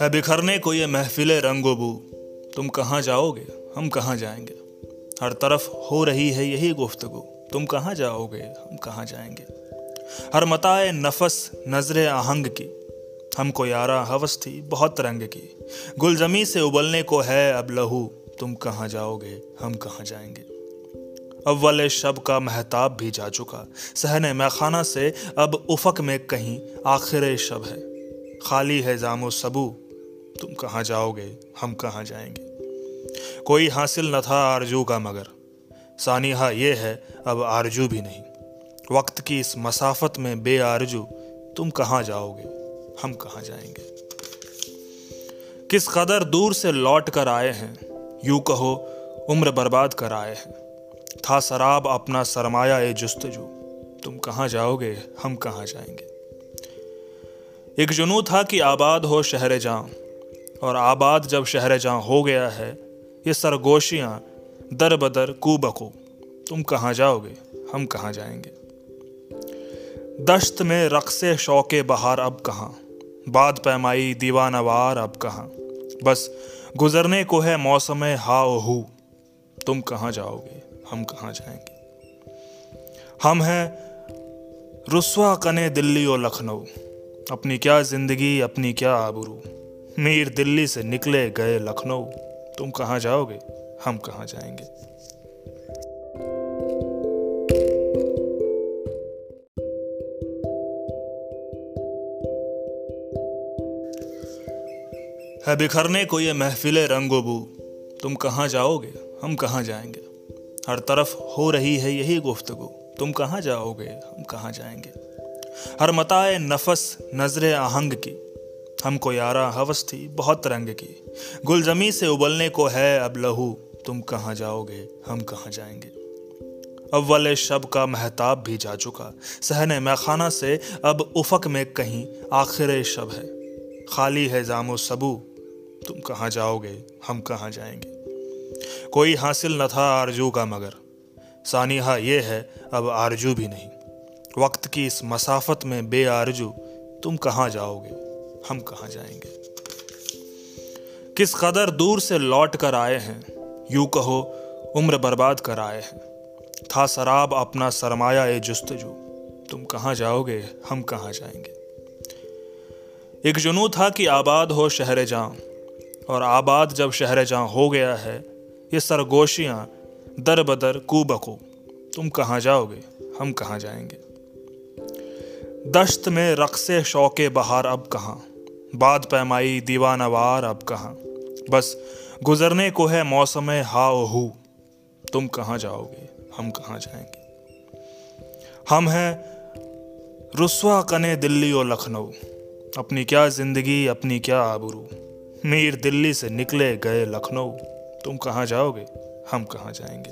है बिखरने को ये महफिल रंगोबू। तुम कहाँ जाओगे? हम कहाँ जाएँगे? हर तरफ़ हो रही है यही गुफ्तगु। तुम कहाँ जाओगे? हम कहाँ जाएँगे? हर मताए नफस नज़र आहंग की। हमको यारा हवस थी बहुत रंग की। गुलजमी से उबलने को है अब लहू। तुम कहाँ जाओगे? हम कहाँ जाएँगे? अव्वल शब का महताब भी जा चुका। सहने मैखाना से अब उफक में कहीं आखिर शब है। खाली है जामो सबू। तुम कहाँ जाओगे? हम कहाँ जाएँगे? कोई हासिल न था आरज़ू का मगर। सानिहा ये है, अब आरज़ू भी नहीं। वक्त की इस मसाफत में बे आरज़ू, तुम कहाँ जाओगे? हम कहाँ जाएँगे? किस कदर दूर से लौट कर आए हैं? यूँ कहो, उम्र बर्बाद कर आए हैं। था शराब अपना सरमाया ए जुस्तजू। तुम कहाँ जाओगे? हम कहाँ जाएँगे? एक जुनू था कि आबाद हो शहर जहाँ और आबाद जब शहर जहाँ हो गया है, ये सरगोशियाँ दर बदर कू बकू तुम कहाँ जाओगे? हम कहाँ जाएँगे? दश्त में रक्से शौके बहार अब कहाँ? बाद पैमाई दीवानवार अब कहाँ? बस गुजरने को है मौसम हा हू तुम कहाँ जाओगे? हम कहाँ जाएँगे? हम हैं रुस्वा कने दिल्ली और लखनऊ। अपनी क्या ज़िंदगी, अपनी क्या आबरू? मीर दिल्ली से निकले गए लखनऊ। तुम कहाँ जाओगे? हम कहाँ जाएँगे? है बिखरने को ये महफिल रंगोबू। तुम कहाँ जाओगे? हम कहाँ जाएँगे? हर तरफ़ हो रही है यही गुफ्तगु। तुम कहाँ जाओगे? हम कहाँ जाएँगे? हर मताए नफस नज़र आहंग की। हमको यारा हवस थी बहुत रंग की। गुलजमी से उबलने को है अब लहू। तुम कहाँ जाओगे, हम कहाँ जाएँगे? अव्वल शब का महताब भी जा चुका। सहने मैखाना से अब उफक में कहीं आखिर शब है। खाली है जामो सबू। तुम कहाँ जाओगे, हम कहाँ जाएँगे? कोई हासिल न था आरज़ू का मगर। सानिहा ये है, अब आरज़ू भी नहीं। वक्त की इस मसाफत में बे आरज़ू, तुम कहाँ जाओगे? हम कहाँ जाएँगे? किस कदर दूर से लौट कर आए हैं? यूँ कहो, उम्र बर्बाद कर आए हैं। था शराब अपना सरमाया ए जुस्तजू। तुम कहाँ जाओगे? हम कहाँ जाएँगे? एक जुनू था कि आबाद हो शहर जहाँ और आबाद जब शहर जहाँ हो गया है, ये सरगोशियाँ दर बदर कू बकू तुम कहाँ जाओगे? हम कहाँ जाएँगे? दश्त में रक्से शौके बहार अब कहाँ? बाद पैमाई दीवानवार अब कहाँ? बस गुजरने को है मौसम हा हू। तुम कहाँ जाओगे? हम कहाँ जाएँगे? हम हैं रुस्वा कने दिल्ली और लखनऊ। अपनी क्या ज़िंदगी, अपनी क्या आबरू? मीर दिल्ली से निकले गए लखनऊ। तुम कहाँ जाओगे? हम कहाँ जाएँगे?